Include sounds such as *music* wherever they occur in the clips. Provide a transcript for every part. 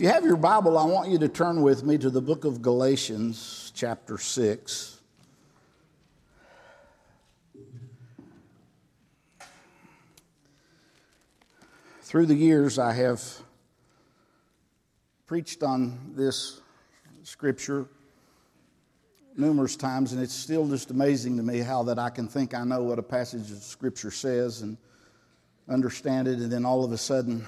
If you have your Bible, I want you to turn with me to the book of Galatians, chapter 6. Through the years, I have preached on this scripture numerous times, and it's still just amazing to me how that I can think I know what a passage of scripture says and understand it, and then all of a sudden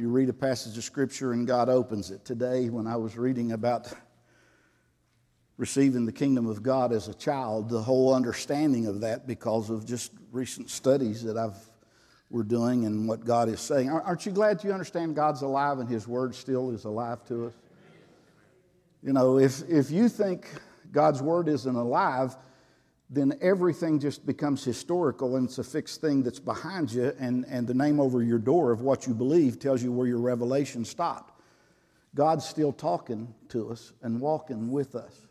you read a passage of scripture and God opens it. Today, when I was reading about receiving the kingdom of God as a child, the whole understanding of that because of just recent studies that I've we're doing and what God is saying. Aren't you glad you understand God's alive and His Word still is alive to us? You know, if, if you think God's Word isn't alive, then everything just becomes historical and it's a fixed thing that's behind you, and, and the name over your door of what you believe tells you where your revelation stopped. God's still talking to us and walking with us.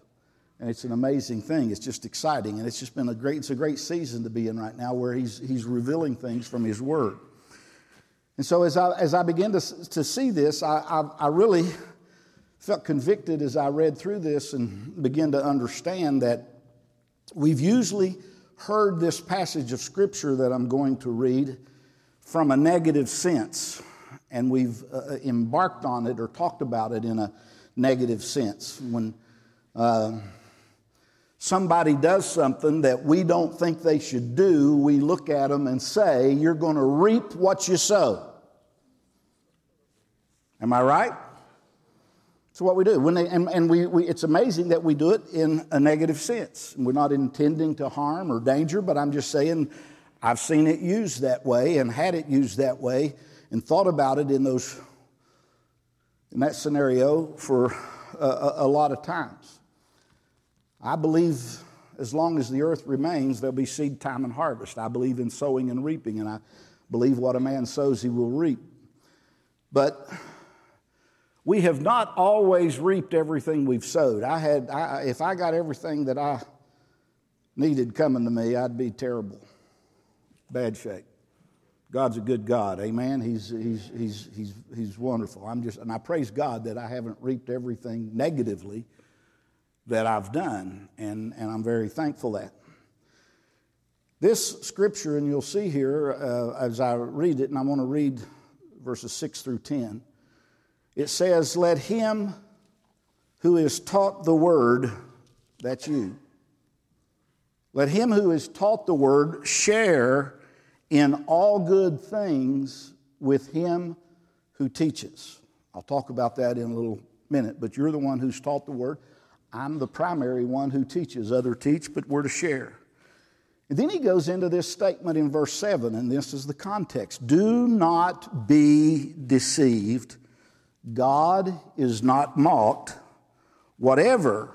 And it's an amazing thing. It's just exciting. And it's just been a great, it's a great season to be in right now where he's, he's revealing things from his word. And so as I, as I began to, to see this, I, I, I really felt convicted as I read through this and began to understand that we've usually heard this passage of scripture that I'm going to read from a negative sense. And we've uh, embarked on it or talked about it in a negative sense. When uh, somebody does something that we don't think they should do, we look at them and say, You're going to reap what you sow. Am I right? That's what we do. When they, and and we, we, it's amazing that we do it in a negative sense. We're not intending to harm or danger, but I'm just saying I've seen it used that way and had it used that way and thought about it in those in that scenario for a, a, a lot of times. I believe as long as the earth remains, there'll be seed time and harvest. I believe in sowing and reaping, and I believe what a man sows, he will reap. But we have not always reaped everything we've sowed. I had, I, if I got everything that I needed coming to me, I'd be terrible, bad shape. God's a good God, amen. He's, he's, he's, he's, he's wonderful. I'm just, and I praise God that I haven't reaped everything negatively that I've done, and, and I'm very thankful that. This scripture, and you'll see here uh, as I read it, and I want to read verses 6 through 10. It says, Let him who is taught the word, that's you, let him who is taught the word share in all good things with him who teaches. I'll talk about that in a little minute, but you're the one who's taught the word. I'm the primary one who teaches. Other teach, but we're to share. And then he goes into this statement in verse 7, and this is the context Do not be deceived. God is not mocked. Whatever,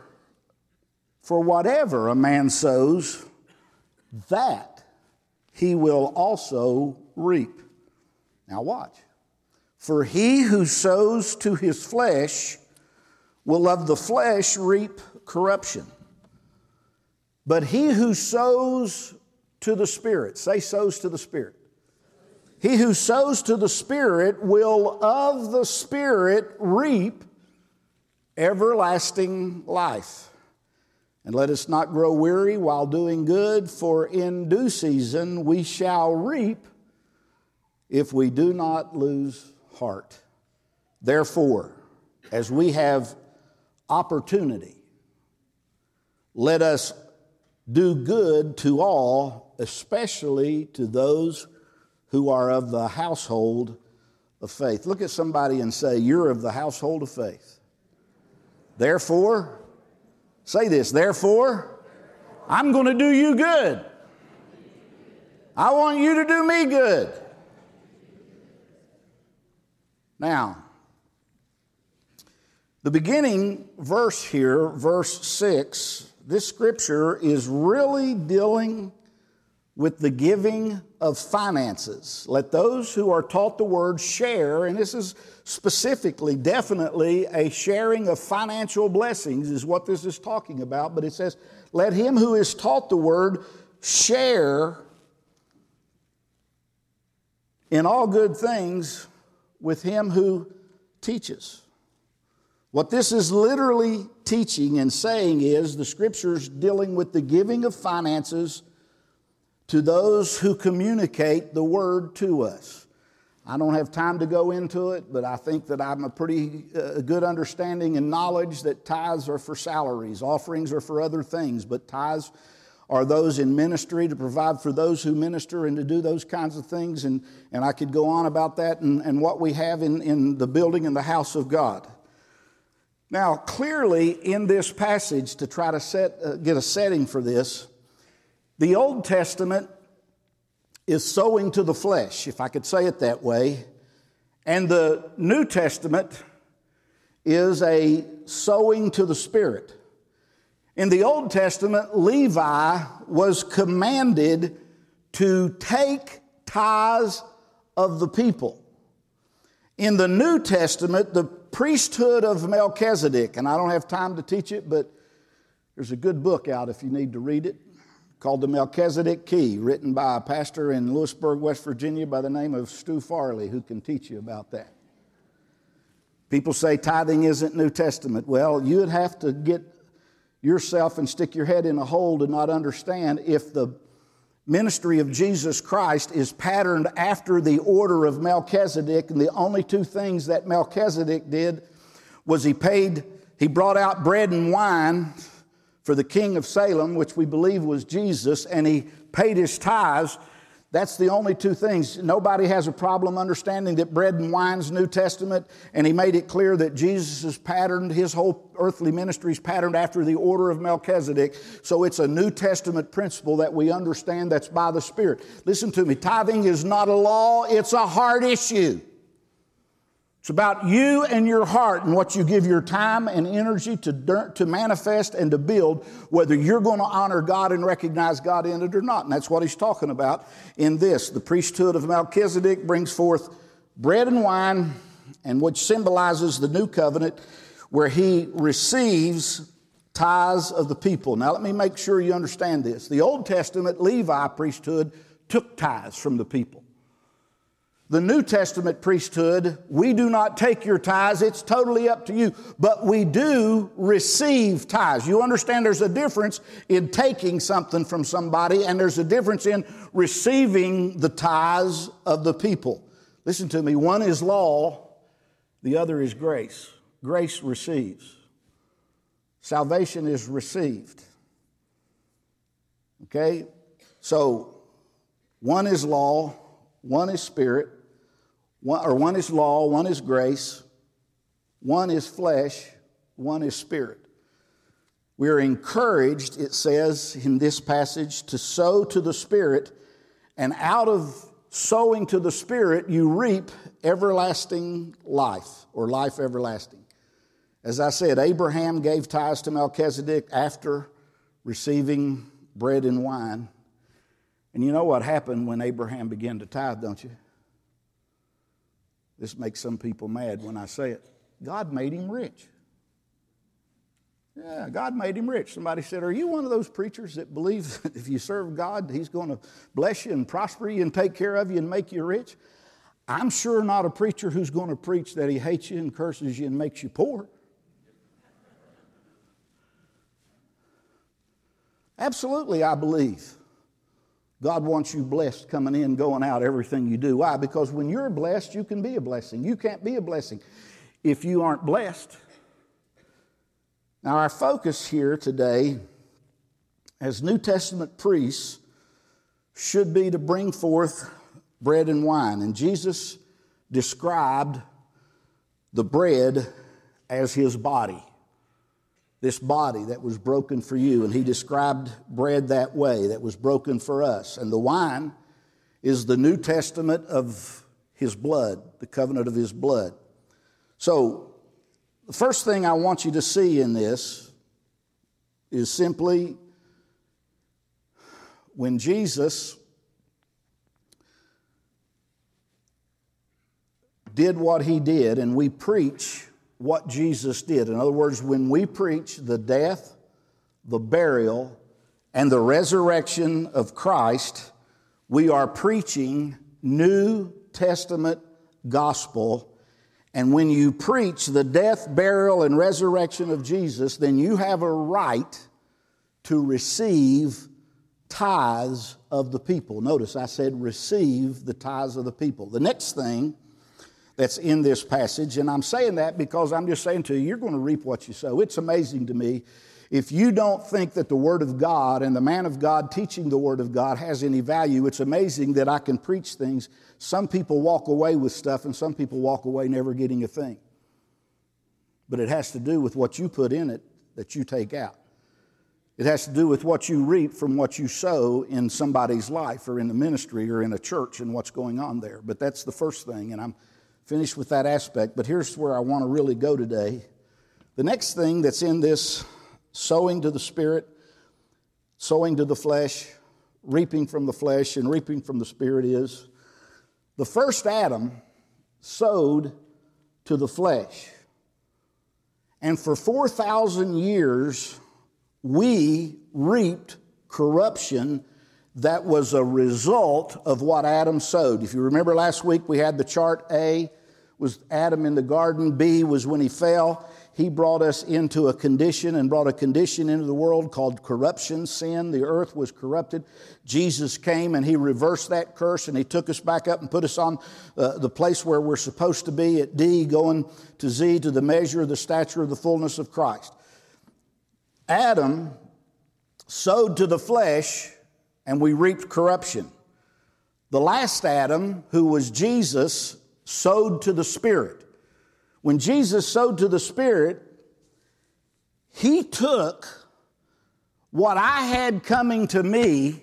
for whatever a man sows, that he will also reap. Now, watch. For he who sows to his flesh, will of the flesh reap corruption. But he who sows to the Spirit, say, sows to the Spirit. He who sows to the Spirit will of the Spirit reap everlasting life. And let us not grow weary while doing good, for in due season we shall reap if we do not lose heart. Therefore, as we have opportunity. Let us do good to all, especially to those who are of the household of faith. Look at somebody and say, You're of the household of faith. Therefore, say this, therefore, I'm going to do you good. I want you to do me good. Now, the beginning verse here, verse 6, this scripture is really dealing with the giving of finances. Let those who are taught the word share, and this is specifically, definitely a sharing of financial blessings, is what this is talking about. But it says, let him who is taught the word share in all good things with him who teaches. What this is literally teaching and saying is the scriptures dealing with the giving of finances to those who communicate the word to us. I don't have time to go into it, but I think that I'm a pretty uh, good understanding and knowledge that tithes are for salaries, offerings are for other things, but tithes are those in ministry to provide for those who minister and to do those kinds of things. And, and I could go on about that and, and what we have in, in the building and the house of God. Now, clearly, in this passage, to try to set, uh, get a setting for this, the Old Testament is sowing to the flesh, if I could say it that way, and the New Testament is a sowing to the Spirit. In the Old Testament, Levi was commanded to take tithes of the people. In the New Testament, the priesthood of Melchizedek, and I don't have time to teach it, but there's a good book out if you need to read it called The Melchizedek Key, written by a pastor in Lewisburg, West Virginia by the name of Stu Farley, who can teach you about that. People say tithing isn't New Testament. Well, you'd have to get yourself and stick your head in a hole to not understand if the ministry of Jesus Christ is patterned after the order of Melchizedek, and the only two things that Melchizedek did was he paid, he brought out bread and wine for the king of Salem, which we believe was Jesus, and he paid his tithes that's the only two things. Nobody has a problem understanding that bread and wine's New Testament, and he made it clear that Jesus is patterned, his whole earthly ministry is patterned after the order of Melchizedek. So it's a New Testament principle that we understand that's by the Spirit. Listen to me tithing is not a law, it's a heart issue. It's about you and your heart and what you give your time and energy to, to manifest and to build, whether you're going to honor God and recognize God in it or not. And that's what he's talking about in this. The priesthood of Melchizedek brings forth bread and wine, and which symbolizes the new covenant where he receives tithes of the people. Now, let me make sure you understand this. The Old Testament Levi priesthood took tithes from the people the New Testament priesthood, we do not take your tithes. It's totally up to you. But we do receive tithes. You understand there's a difference in taking something from somebody, and there's a difference in receiving the tithes of the people. Listen to me. One is law, the other is grace. Grace receives, salvation is received. Okay? So, one is law, one is spirit, one, or one is law, one is grace, one is flesh, one is spirit. We are encouraged, it says in this passage, to sow to the Spirit, and out of sowing to the Spirit, you reap everlasting life or life everlasting. As I said, Abraham gave tithes to Melchizedek after receiving bread and wine. And you know what happened when Abraham began to tithe, don't you? This makes some people mad when I say it. God made him rich. Yeah, God made him rich. Somebody said, Are you one of those preachers that believes that *laughs* if you serve God, He's going to bless you and prosper you and take care of you and make you rich? I'm sure not a preacher who's going to preach that He hates you and curses you and makes you poor. Absolutely, I believe God wants you blessed coming in, going out, everything you do. Why? Because when you're blessed, you can be a blessing. You can't be a blessing if you aren't blessed. Now, our focus here today as New Testament priests should be to bring forth bread and wine. And Jesus described the bread as his body this body that was broken for you. And he described bread that way, that was broken for us. And the wine is the New Testament of his blood, the covenant of his blood. So, the first thing I want you to see in this is simply when Jesus did what he did, and we preach what Jesus did. In other words, when we preach the death, the burial, and the resurrection of Christ, we are preaching New Testament gospel, And when you preach the death, burial, and resurrection of Jesus, then you have a right to receive tithes of the people. Notice I said receive the tithes of the people. The next thing that's in this passage, and I'm saying that because I'm just saying to you, you're going to reap what you sow. It's amazing to me if you don't think that the Word of God and the man of God teaching the Word of God has any value, it's amazing that I can preach things. Some people walk away with stuff, and some people walk away never getting a thing. But it has to do with what you put in it that you take out. It has to do with what you reap from what you sow in somebody's life or in the ministry or in a church and what's going on there. But that's the first thing, and I'm finished with that aspect. But here's where I want to really go today. The next thing that's in this sowing to the Spirit, sowing to the flesh, reaping from the flesh, and reaping from the Spirit is the first Adam sowed to the flesh. And for 4,000 years, we reaped corruption that was a result of what Adam sowed. If you remember last week, we had the chart A was Adam in the garden, B was when he fell. He brought us into a condition and brought a condition into the world called corruption, sin. The earth was corrupted. Jesus came and he reversed that curse and he took us back up and put us on uh, the place where we're supposed to be at D, going to Z, to the measure of the stature of the fullness of Christ. Adam sowed to the flesh and we reaped corruption. The last Adam, who was Jesus, sowed to the Spirit. When Jesus sowed to the Spirit, he took what I had coming to me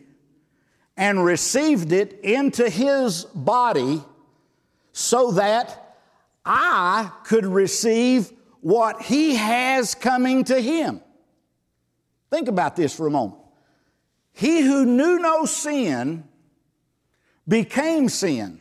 and received it into his body so that I could receive what he has coming to him. Think about this for a moment. He who knew no sin became sin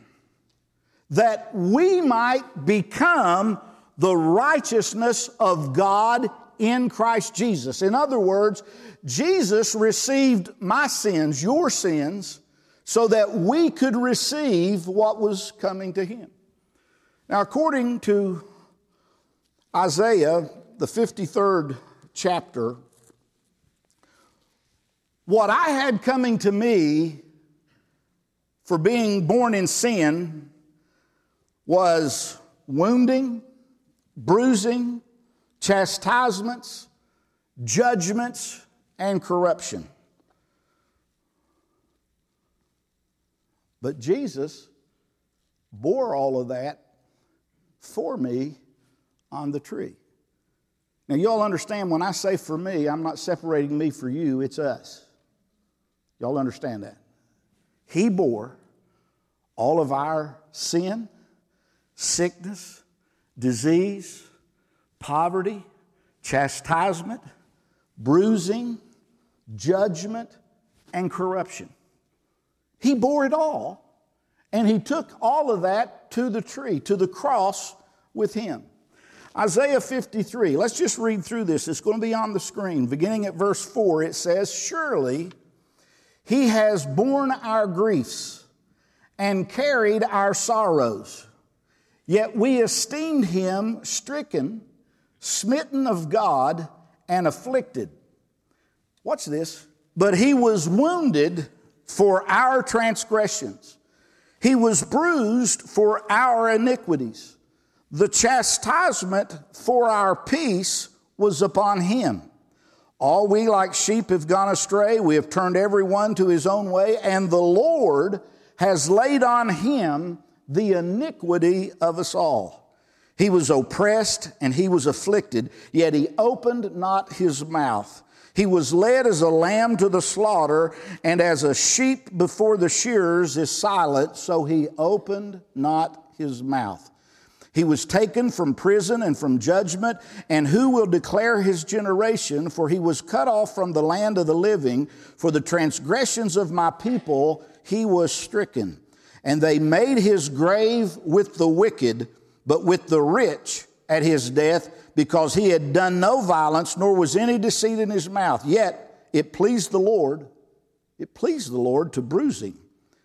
that we might become the righteousness of God in Christ Jesus. In other words, Jesus received my sins, your sins, so that we could receive what was coming to him. Now, according to Isaiah, the 53rd chapter, what I had coming to me for being born in sin was wounding, bruising, chastisements, judgments, and corruption. But Jesus bore all of that for me on the tree. Now, y'all understand when I say for me, I'm not separating me for you, it's us. Y'all understand that? He bore all of our sin, sickness, disease, poverty, chastisement, bruising, judgment, and corruption. He bore it all, and he took all of that to the tree, to the cross with him. Isaiah 53, let's just read through this. It's going to be on the screen. Beginning at verse 4, it says, Surely he has borne our griefs and carried our sorrows. Yet we esteemed him stricken, smitten of God, and afflicted. Watch this. But he was wounded for our transgressions, he was bruised for our iniquities. The chastisement for our peace was upon him. All we like sheep have gone astray. We have turned every one to his own way, and the Lord has laid on him the iniquity of us all. He was oppressed and he was afflicted, yet he opened not his mouth. He was led as a lamb to the slaughter, and as a sheep before the shearers is silent, so he opened not his mouth. He was taken from prison and from judgment, and who will declare his generation? For he was cut off from the land of the living. For the transgressions of my people he was stricken. And they made his grave with the wicked, but with the rich at his death, because he had done no violence, nor was any deceit in his mouth. Yet it pleased the Lord, it pleased the Lord to bruise him.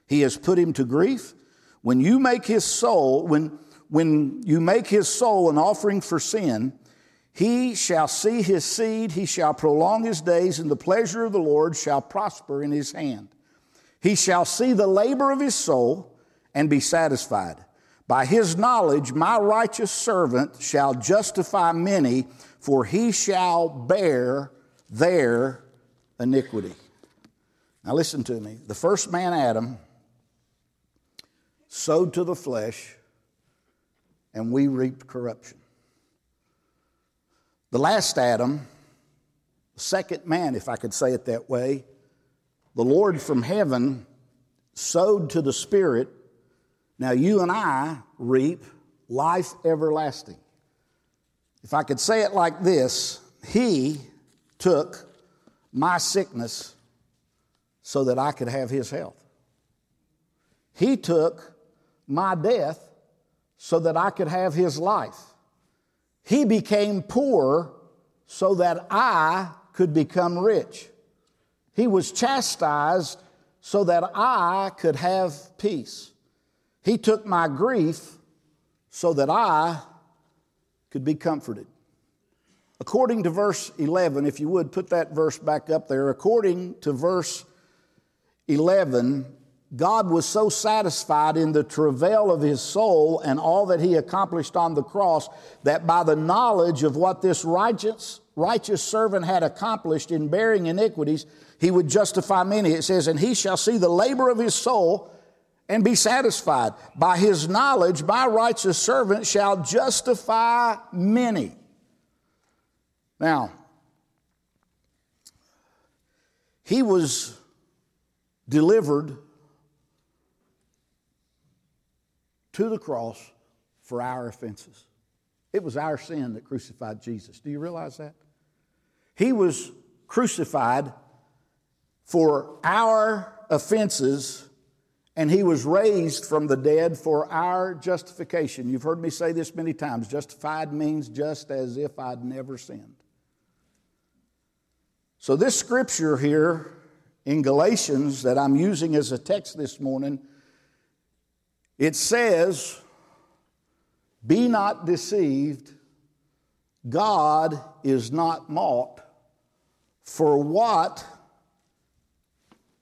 He has put him to grief. When you make his soul, when when you make his soul an offering for sin, he shall see his seed, he shall prolong his days, and the pleasure of the Lord shall prosper in his hand. He shall see the labor of his soul and be satisfied. By his knowledge, my righteous servant shall justify many, for he shall bear their iniquity. Now, listen to me. The first man, Adam, sowed to the flesh, and we reaped corruption. The last Adam, the second man, if I could say it that way, the Lord from heaven sowed to the Spirit. Now you and I reap life everlasting. If I could say it like this, He took my sickness so that I could have His health. He took my death so that I could have His life. He became poor so that I could become rich. He was chastised so that I could have peace. He took my grief so that I could be comforted. According to verse 11, if you would put that verse back up there, according to verse 11, God was so satisfied in the travail of his soul and all that he accomplished on the cross that by the knowledge of what this righteous, righteous servant had accomplished in bearing iniquities, he would justify many. It says, And he shall see the labor of his soul and be satisfied. By his knowledge, my righteous servant shall justify many. Now, he was delivered to the cross for our offenses. It was our sin that crucified Jesus. Do you realize that? He was crucified for our offenses, and he was raised from the dead for our justification. You've heard me say this many times justified means just as if I'd never sinned. So, this scripture here in Galatians that I'm using as a text this morning, it says, Be not deceived, God is not mocked, for what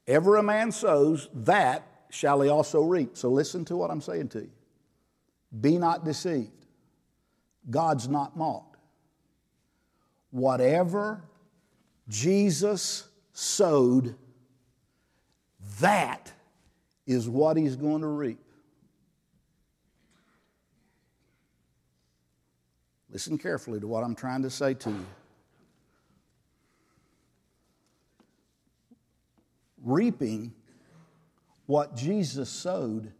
Ever a man sows, that shall he also reap. So listen to what I'm saying to you. Be not deceived. God's not mocked. Whatever Jesus sowed, that is what he's going to reap. Listen carefully to what I'm trying to say to you. reaping what Jesus sowed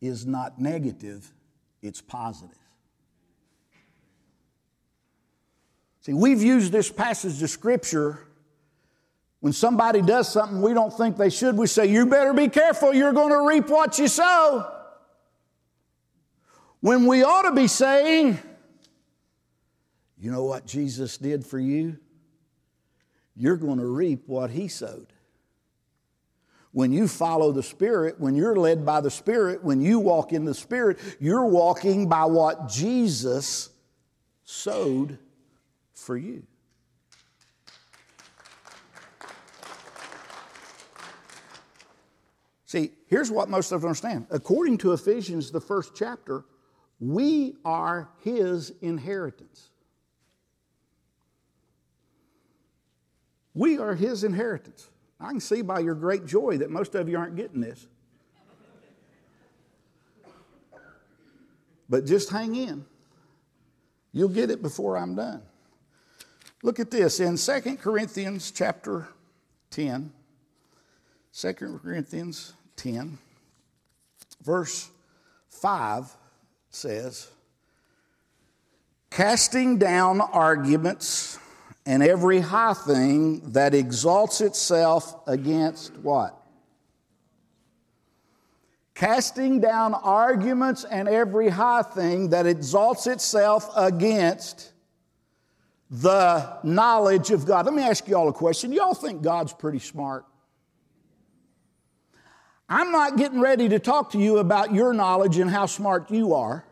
is not negative, it's positive. See, we've used this passage of Scripture. When somebody does something we don't think they should, we say, You better be careful, you're going to reap what you sow. When we ought to be saying, You know what Jesus did for you? You're going to reap what he sowed. When you follow the Spirit, when you're led by the Spirit, when you walk in the Spirit, you're walking by what Jesus sowed for you. See, here's what most of us understand. According to Ephesians, the first chapter, we are His inheritance. We are His inheritance. I can see by your great joy that most of you aren't getting this. But just hang in. You'll get it before I'm done. Look at this in 2 Corinthians chapter 10. 2 Corinthians 10, verse 5 says, Casting down arguments and every high thing that exalts itself against what? Casting down arguments and every high thing that exalts itself against the knowledge of God. Let me ask you all a question. Y'all think God's pretty smart? I'm not getting ready to talk to you about your knowledge and how smart you are.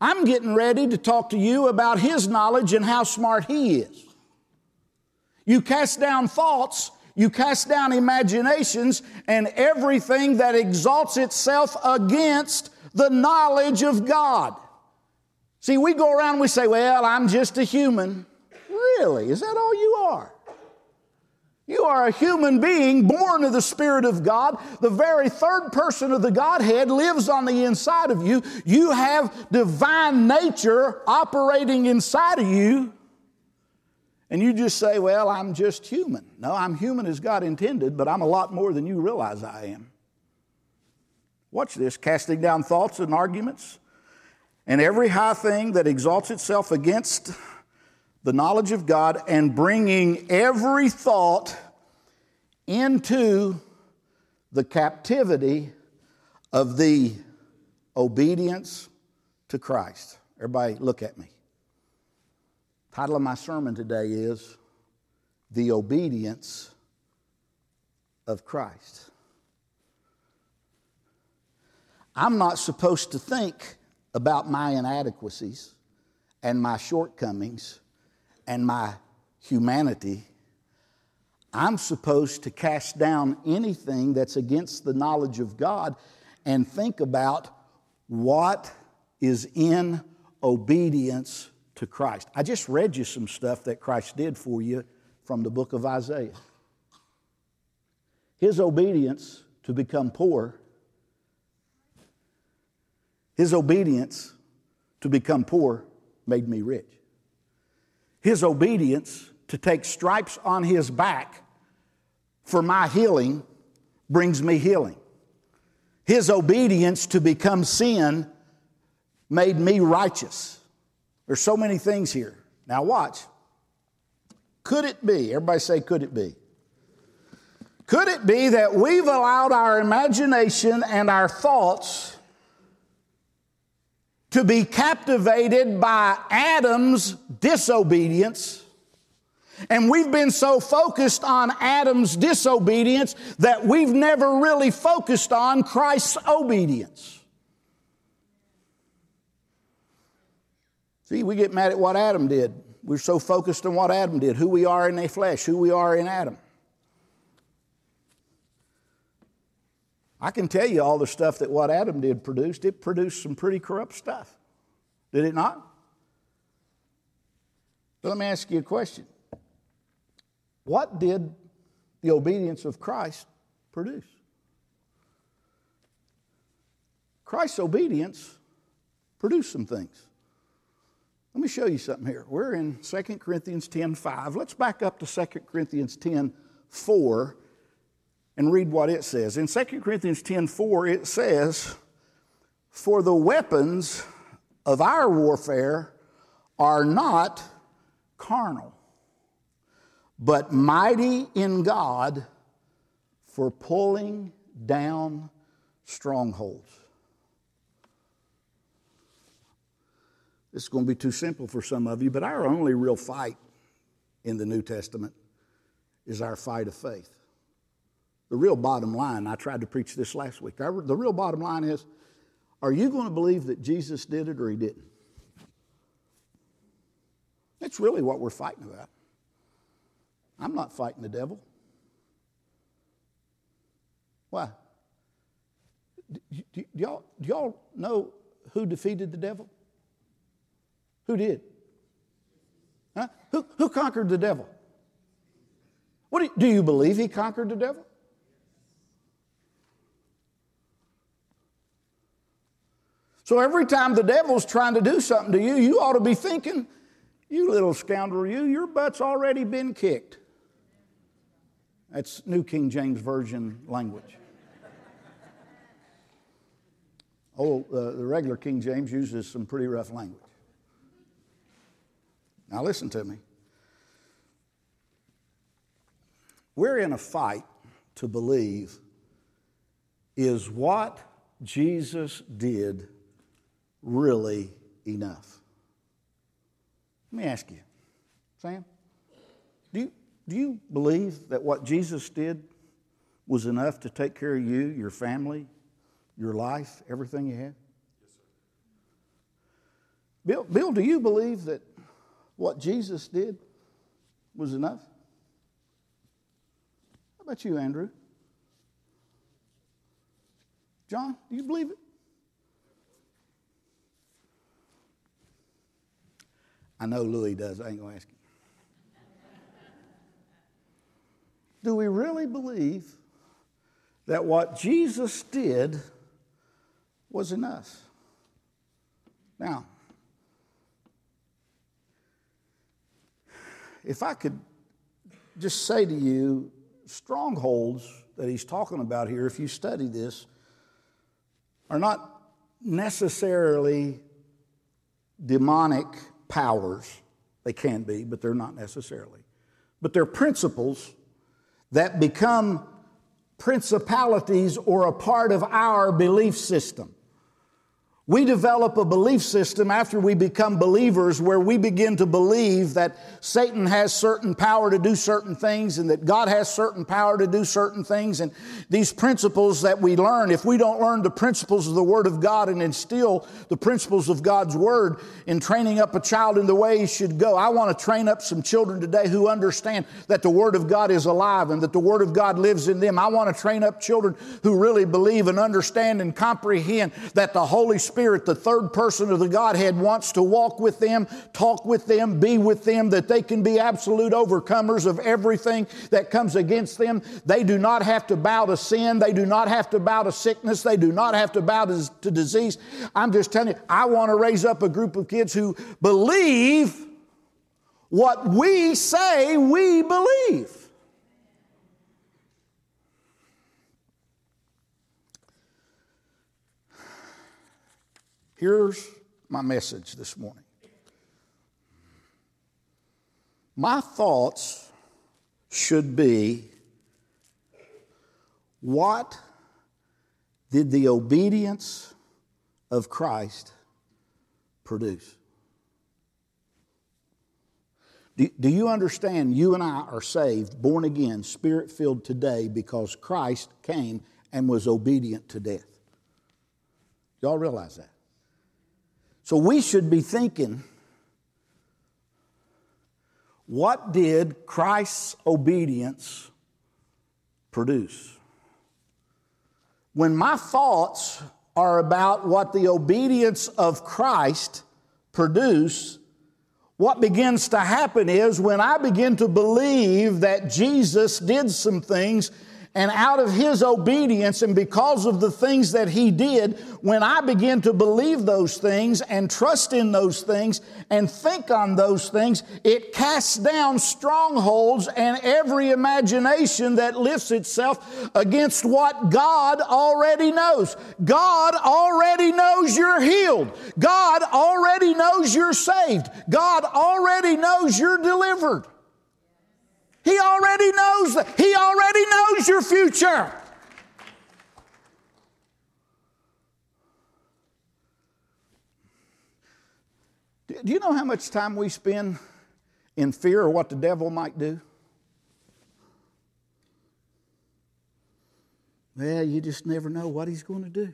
I'm getting ready to talk to you about His knowledge and how smart He is. You cast down thoughts, you cast down imaginations, and everything that exalts itself against the knowledge of God. See, we go around and we say, Well, I'm just a human. Really? Is that all you are? You are a human being born of the Spirit of God. The very third person of the Godhead lives on the inside of you. You have divine nature operating inside of you. And you just say, Well, I'm just human. No, I'm human as God intended, but I'm a lot more than you realize I am. Watch this casting down thoughts and arguments and every high thing that exalts itself against the knowledge of God and bringing every thought into the captivity of the obedience to Christ. Everybody, look at me. Title of my sermon today is The Obedience of Christ. I'm not supposed to think about my inadequacies and my shortcomings and my humanity, I'm supposed to cast down anything that's against the knowledge of God and think about what is in obedience to Christ. I just read you some stuff that Christ did for you from the book of Isaiah. His obedience to become poor his obedience to become poor made me rich. His obedience to take stripes on his back for my healing brings me healing. His obedience to become sin made me righteous. There's so many things here. Now, watch. Could it be, everybody say, could it be? Could it be that we've allowed our imagination and our thoughts to be captivated by Adam's disobedience. And we've been so focused on Adam's disobedience that we've never really focused on Christ's obedience. See, we get mad at what Adam did. We're so focused on what Adam did, who we are in the flesh, who we are in Adam. I can tell you all the stuff that what Adam did produced. It produced some pretty corrupt stuff. Did it not? Let me ask you a question. What did the obedience of Christ produce? Christ's obedience produced some things. Let me show you something here. We're in 2 Corinthians 10 5. Let's back up to 2 Corinthians 10 4 and read what it says. In 2 Corinthians 10 4, it says, For the weapons of our warfare are not carnal, but mighty in God for pulling down strongholds. This is going to be too simple for some of you, but our only real fight in the New Testament is our fight of faith. The real bottom line, I tried to preach this last week. the real bottom line is are you going to believe that Jesus did it or he didn't? That's really what we're fighting about. I'm not fighting the devil. Why? Do, do, do, y'all, do y'all know who defeated the devil? Who did? Huh? Who, who conquered the devil? What do, you, do you believe he conquered the devil? So every time the devil's trying to do something to you, you ought to be thinking, you little scoundrel, you, your butt's already been kicked. That's New King James Version language. Oh, uh, the regular King James uses some pretty rough language. Now, listen to me. We're in a fight to believe is what Jesus did really enough? Let me ask you, Sam, do you, do you believe that what Jesus did was enough to take care of you, your family, your life, everything you had? Yes, sir. Bill, Bill, do you believe that what Jesus did was enough? How about you, Andrew? John, do you believe it? I know Louis does. I ain't going to ask him. do we really believe that what Jesus did was enough? Now, if I could just say to you, strongholds that he's talking about here, if you study this, are not necessarily demonic powers. They can be, but they're not necessarily. But they're principles that become principalities or a part of our belief system. We develop a belief system after we become believers where we begin to believe that Satan has certain power to do certain things and that God has certain power to do certain things. And these principles that we learn, if we don't learn the principles of the Word of God and instill the principles of God's Word in training up a child in the way he should go, I want to train up some children today who understand that the Word of God is alive and that the Word of God lives in them. I want to train up children who really believe and understand and comprehend that the Holy Spirit Spirit, the third person of the Godhead, wants to walk with them, talk with them, be with them, that they can be absolute overcomers of everything that comes against them. They do not have to bow to sin. They do not have to bow to sickness. They do not have to bow to, to disease. I'm just telling you, I want to raise up a group of kids who believe what we say we believe. Here's my message this morning. My thoughts should be what did the obedience of Christ produce? Do, do you understand you and I are saved, born again, spirit filled today because Christ came and was obedient to death? Y'all realize that? So we should be thinking what did Christ's obedience produce? When my thoughts are about what the obedience of Christ produce, what begins to happen is when I begin to believe that Jesus did some things and out of his obedience and because of the things that he did, when I begin to believe those things and trust in those things and think on those things, it casts down strongholds and every imagination that lifts itself against what God already knows. God already knows you're healed. God already knows you're saved. God already knows you're delivered. He already knows. He already knows your future. Do you know how much time we spend in fear of what the devil might do? Well, you just never know what he's going to do.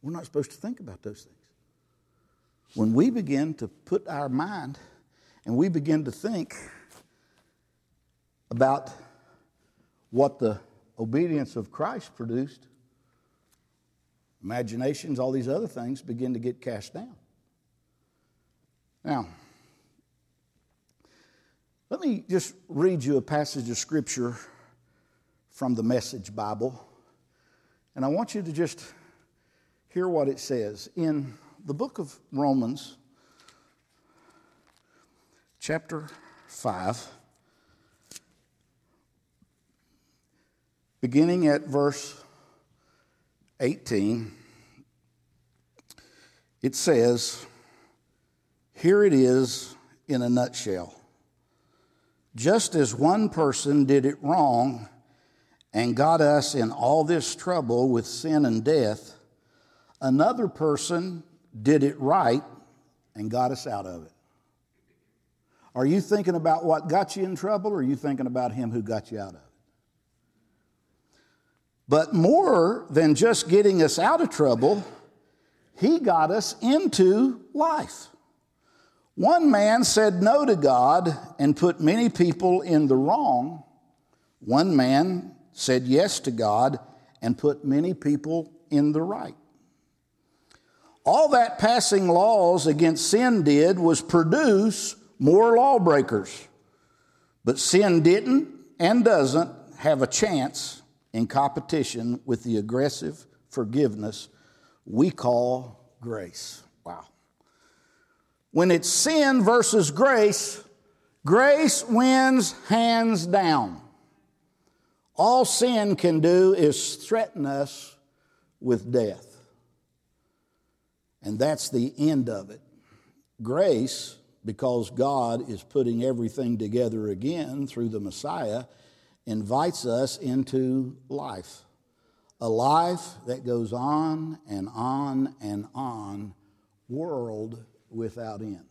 We're not supposed to think about those things. When we begin to put our mind and we begin to think about what the obedience of Christ produced, imaginations, all these other things begin to get cast down. Now, let me just read you a passage of Scripture from the Message Bible, and I want you to just hear what it says. In the book of Romans, chapter 5, beginning at verse 18, it says, Here it is in a nutshell. Just as one person did it wrong and got us in all this trouble with sin and death, another person did it right and got us out of it. Are you thinking about what got you in trouble, or are you thinking about him who got you out of it? But more than just getting us out of trouble, He got us into life. One man said no to God and put many people in the wrong. One man said yes to God and put many people in the right. All that passing laws against sin did was produce more lawbreakers. But sin didn't and doesn't have a chance in competition with the aggressive forgiveness we call grace. Wow. When it's sin versus grace, grace wins hands down. All sin can do is threaten us with death. And that's the end of it. Grace, because God is putting everything together again through the Messiah, invites us into life. A life that goes on and on and on, world without end.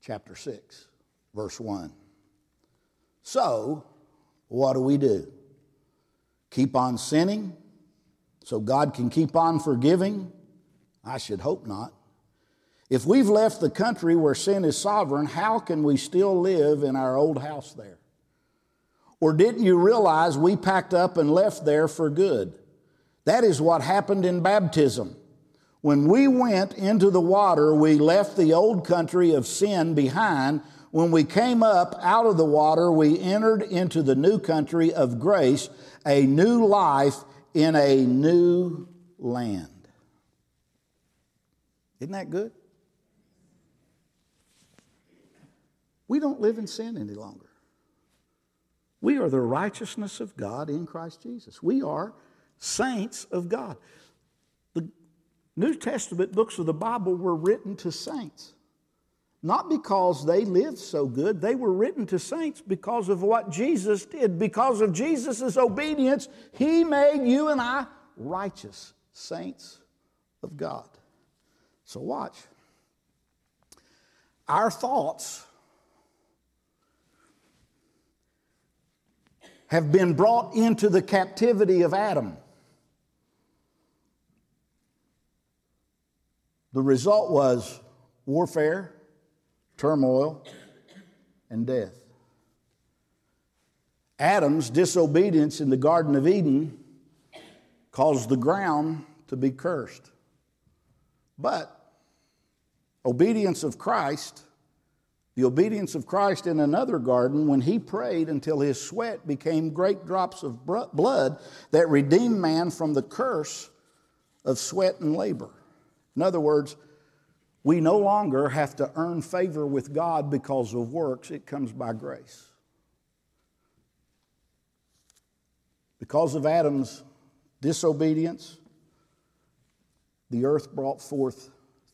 Chapter 6, verse 1. So, what do we do? Keep on sinning so God can keep on forgiving? I should hope not. If we've left the country where sin is sovereign, how can we still live in our old house there? Or didn't you realize we packed up and left there for good? That is what happened in baptism. When we went into the water, we left the old country of sin behind. When we came up out of the water, we entered into the new country of grace, a new life in a new land. Isn't that good? We don't live in sin any longer. We are the righteousness of God in Christ Jesus. We are saints of God. The New Testament books of the Bible were written to saints. Not because they lived so good, they were written to saints because of what Jesus did. Because of Jesus' obedience, He made you and I righteous saints of God. So, watch. Our thoughts have been brought into the captivity of Adam. The result was warfare, turmoil, and death. Adam's disobedience in the Garden of Eden caused the ground to be cursed. But obedience of Christ the obedience of Christ in another garden when he prayed until his sweat became great drops of blood that redeemed man from the curse of sweat and labor. In other words, we no longer have to earn favor with God because of works, it comes by grace. Because of Adam's disobedience, the earth brought forth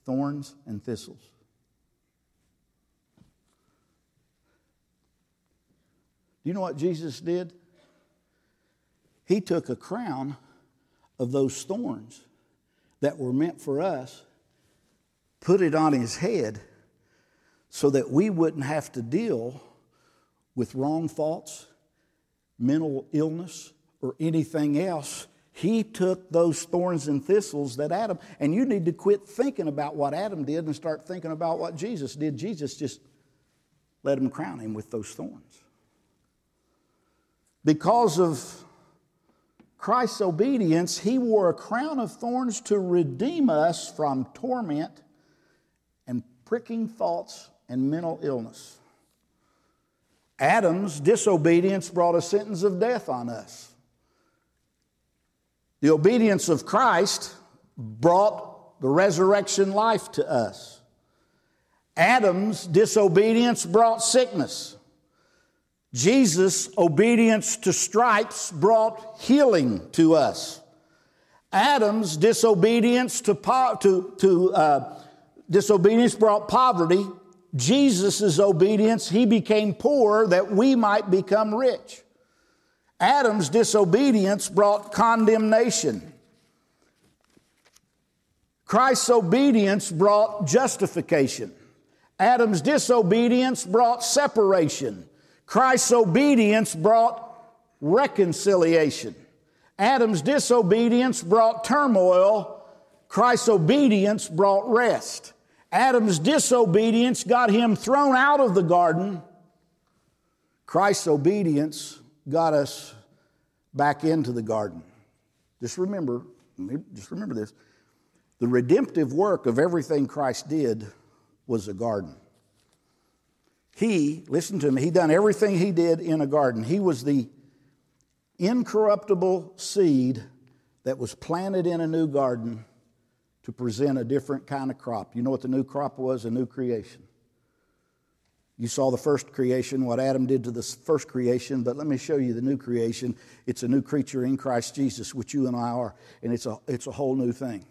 thorns and thistles. Do you know what Jesus did? He took a crown of those thorns that were meant for us, put it on his head so that we wouldn't have to deal with wrong thoughts, mental illness, or anything else. He took those thorns and thistles that Adam, and you need to quit thinking about what Adam did and start thinking about what Jesus did. Jesus just let him crown him with those thorns. Because of Christ's obedience, he wore a crown of thorns to redeem us from torment and pricking thoughts and mental illness. Adam's disobedience brought a sentence of death on us. The obedience of Christ brought the resurrection life to us. Adam's disobedience brought sickness. Jesus' obedience to stripes brought healing to us. Adam's disobedience to, po- to, to uh, disobedience brought poverty. Jesus' obedience, he became poor that we might become rich. Adam's disobedience brought condemnation. Christ's obedience brought justification. Adam's disobedience brought separation. Christ's obedience brought reconciliation. Adam's disobedience brought turmoil. Christ's obedience brought rest. Adam's disobedience got him thrown out of the garden. Christ's obedience got us back into the garden. Just remember, just remember this. The redemptive work of everything Christ did was a garden. He, listen to me, he done everything he did in a garden. He was the incorruptible seed that was planted in a new garden to present a different kind of crop. You know what the new crop was? A new creation. You saw the first creation, what Adam did to the first creation, but let me show you the new creation. It's a new creature in Christ Jesus, which you and I are, and it's a, it's a whole new thing.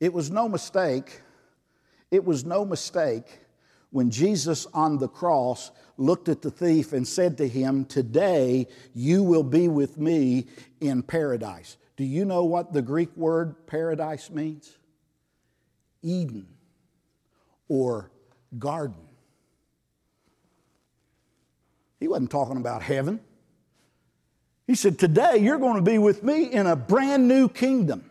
It was no mistake, it was no mistake when Jesus on the cross looked at the thief and said to him, Today you will be with me in paradise. Do you know what the Greek word paradise means? Eden or garden. He wasn't talking about heaven. He said, Today you're going to be with me in a brand new kingdom.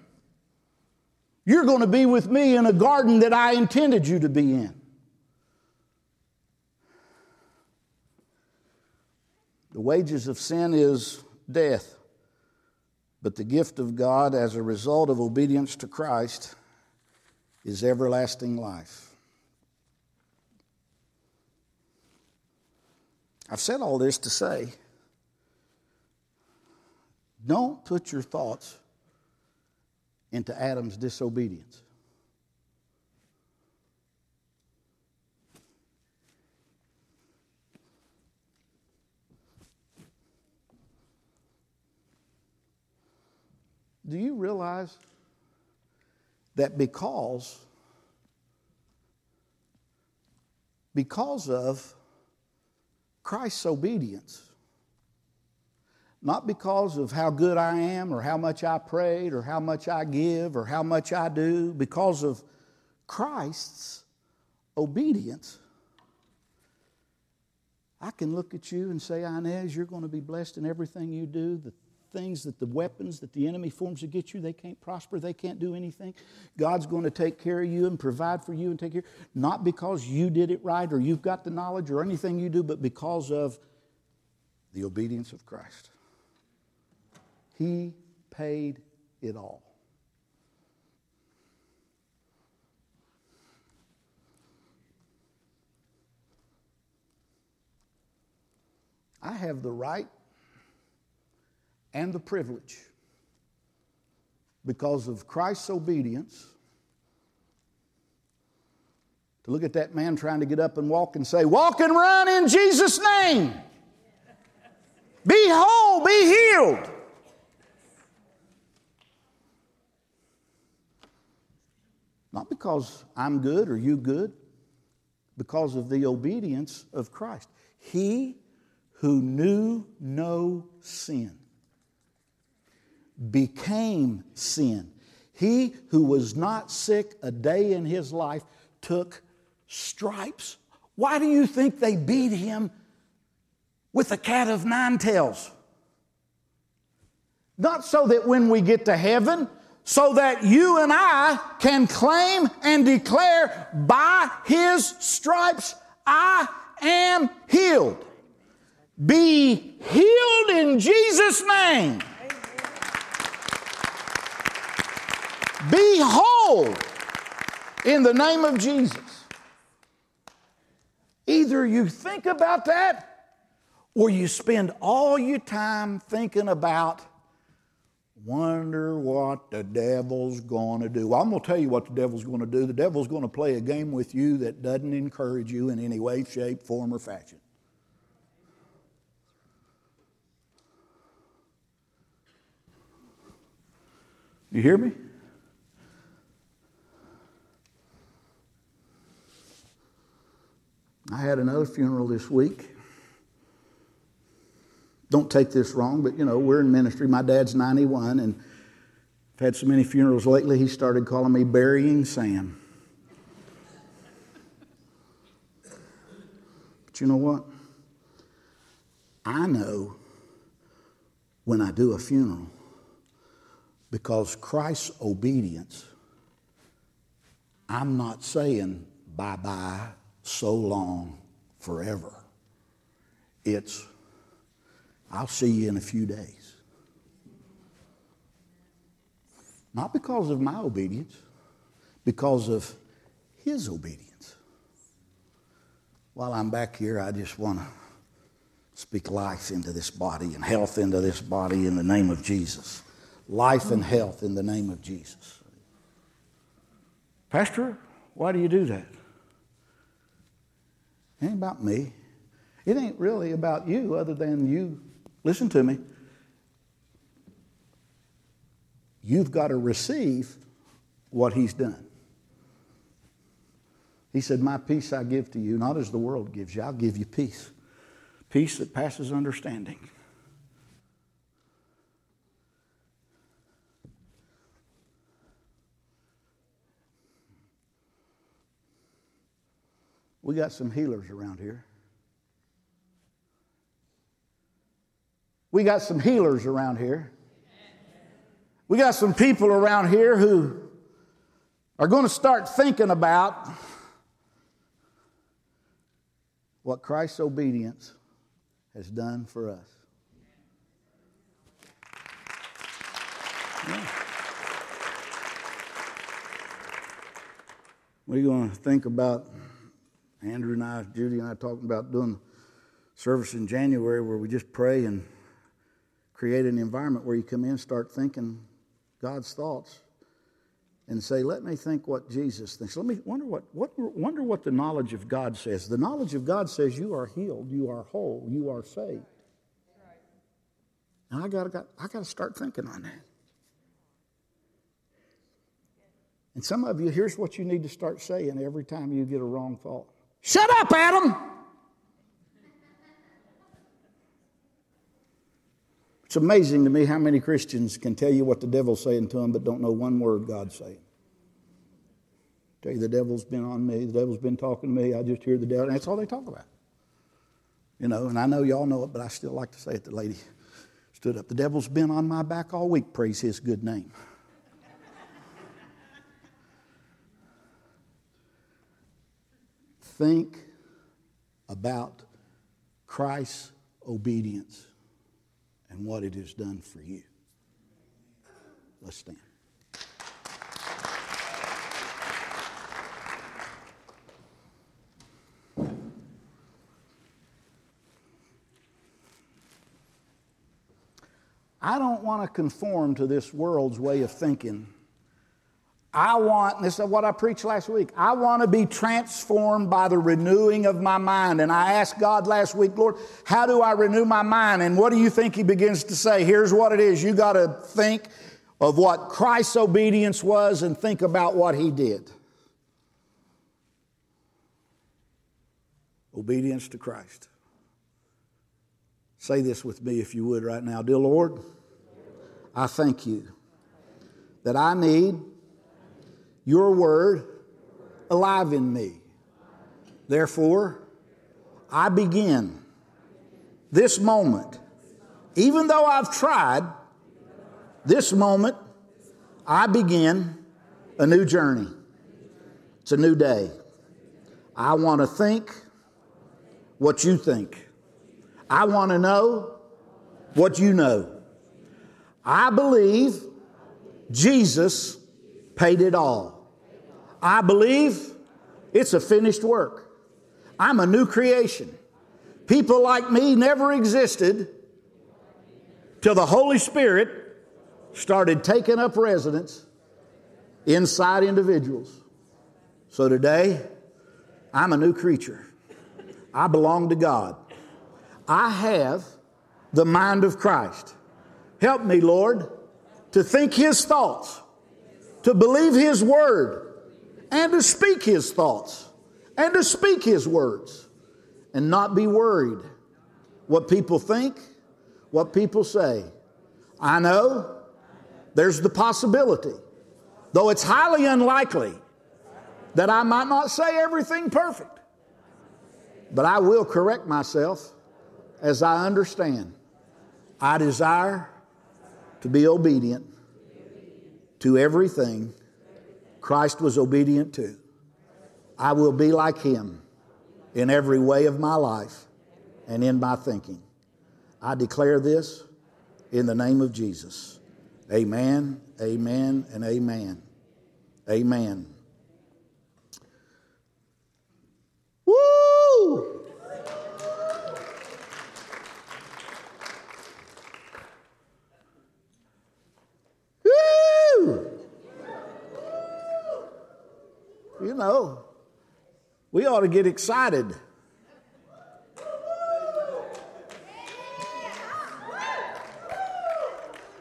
You're going to be with me in a garden that I intended you to be in. The wages of sin is death, but the gift of God as a result of obedience to Christ is everlasting life. I've said all this to say don't put your thoughts into Adam's disobedience. Do you realize that because because of Christ's obedience. Not because of how good I am or how much I prayed or how much I give or how much I do, because of Christ's obedience. I can look at you and say, Inez, you're going to be blessed in everything you do. The things that the weapons that the enemy forms against you, they can't prosper, they can't do anything. God's going to take care of you and provide for you and take care, not because you did it right or you've got the knowledge or anything you do, but because of the obedience of Christ. He paid it all. I have the right and the privilege because of Christ's obedience to look at that man trying to get up and walk and say, Walk and run in Jesus' name. Be whole, be healed. Not because I'm good or you good, because of the obedience of Christ. He who knew no sin became sin. He who was not sick a day in his life took stripes. Why do you think they beat him with a cat of nine tails? Not so that when we get to heaven, so that you and I can claim and declare by his stripes, I am healed. Be healed in Jesus' name. Be whole in the name of Jesus. Either you think about that or you spend all your time thinking about, wonder what the devil's going to do. Well, I'm going to tell you what the devil's going to do. The devil's going to play a game with you that doesn't encourage you in any way, shape, form, or fashion. You hear me? I had another funeral this week. Don't take this wrong, but you know, we're in ministry. My dad's 91, and I've had so many funerals lately, he started calling me Burying Sam. But you know what? I know when I do a funeral Because Christ's obedience, I'm not saying bye bye, so long, forever. It's, I'll see you in a few days. Not because of my obedience, because of his obedience. While I'm back here, I just want to speak life into this body and health into this body in the name of Jesus. Life and health in the name of Jesus. Pastor, why do you do that? It ain't about me. It ain't really about you, other than you. Listen to me. You've got to receive what He's done. He said, My peace I give to you, not as the world gives you. I'll give you peace. Peace that passes understanding. We got some healers around here. We got some healers around here. We got some people around here who are going to start thinking about what Christ's obedience has done for us. Yeah. We're going to think about Andrew and I, Judy and I, talking about doing service in January where we just pray and create an environment where you come in, start thinking God's thoughts, and say, "Let me think what Jesus thinks." Let me wonder what, what wonder what the knowledge of God says. The knowledge of God says you are healed, you are whole, you are saved. And I got got I got to start thinking on that. And some of you, here's what you need to start saying every time you get a wrong thought. Shut up, Adam! It's amazing to me how many Christians can tell you what the devil's saying to them, but don't know one word God's saying. Tell you the devil's been on me, the devil's been talking to me, I just hear the devil, and that's all they talk about. You know, and I know y'all know it, but I still like to say it. The lady stood up. The devil's been on my back all week, praise his good name. Think about Christ's obedience and what it has done for you. Let's stand. I don't want to conform to this world's way of thinking I want, this is what I preached last week, I want to be transformed by the renewing of my mind. And I asked God last week, Lord, how do I renew my mind? And what do you think He begins to say? Here's what it is you got to think of what Christ's obedience was and think about what He did. Obedience to Christ. Say this with me if you would right now. Dear Lord, I thank you that I need your word alive in me. Therefore, I begin this moment, even though I've tried, this moment, I begin a new journey. It's a new day. I want to think what you think. I want to know what you know. I believe Jesus paid it all. I believe it's a finished work. I'm a new creation. People like me never existed till the Holy Spirit started taking up residence inside individuals. So today, I'm a new creature. I belong to God. I have the mind of Christ. Help me, Lord, to think His thoughts to believe His word and to speak His thoughts and to speak His words and not be worried what people think, what people say. I know there's the possibility, though it's highly unlikely, that I might not say everything perfect, but I will correct myself as I understand. I desire to be obedient to everything Christ was obedient to. I will be like him in every way of my life and in my thinking. I declare this in the name of Jesus. Amen, amen, and amen. Amen. Woo! You know, we ought to get excited.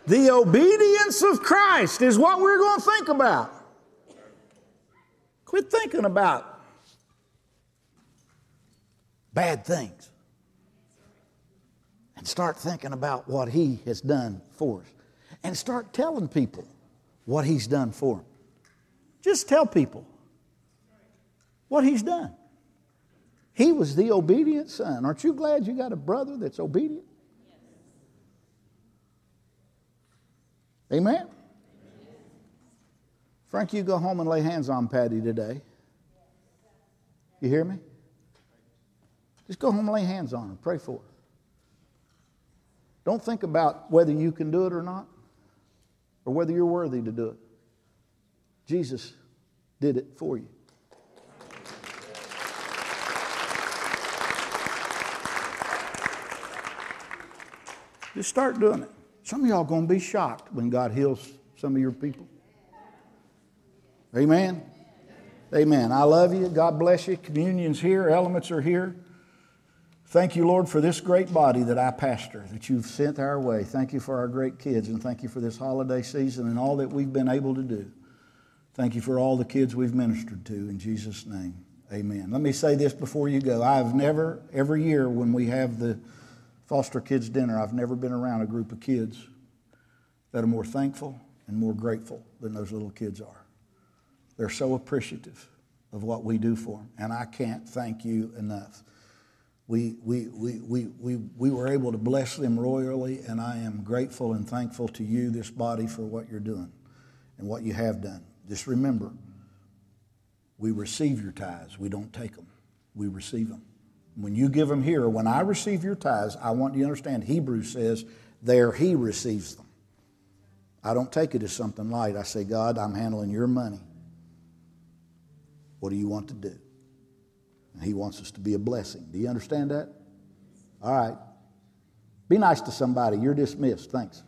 The obedience of Christ is what we're going to think about. Quit thinking about bad things and start thinking about what He has done for us. And start telling people what He's done for them. Just tell people what He's done. He was the obedient son. Aren't you glad you got a brother that's obedient? Amen? Frank, you go home and lay hands on Patty today. You hear me? Just go home and lay hands on her. Pray for her. Don't think about whether you can do it or not, or whether you're worthy to do it. Jesus did it for you. Just start doing it. Some of y'all going to be shocked when God heals some of your people. Amen. Amen. I love you. God bless you. Communion's here, elements are here. Thank you, Lord, for this great body that I pastor, that you've sent our way. Thank you for our great kids, and thank you for this holiday season and all that we've been able to do. Thank you for all the kids we've ministered to. In Jesus' name, amen. Let me say this before you go. I've never, every year when we have the foster kids dinner, I've never been around a group of kids that are more thankful and more grateful than those little kids are. They're so appreciative of what we do for them, and I can't thank you enough. We, we, we, we, we, we were able to bless them royally, and I am grateful and thankful to you, this body, for what you're doing and what you have done. Just remember, we receive your tithes, we don't take them, we receive them. When you give them here, when I receive your tithes, I want you to understand Hebrews says, there he receives them. I don't take it as something light. I say, God, I'm handling your money. What do you want to do? And he wants us to be a blessing. Do you understand that? All right. Be nice to somebody. You're dismissed. Thanks.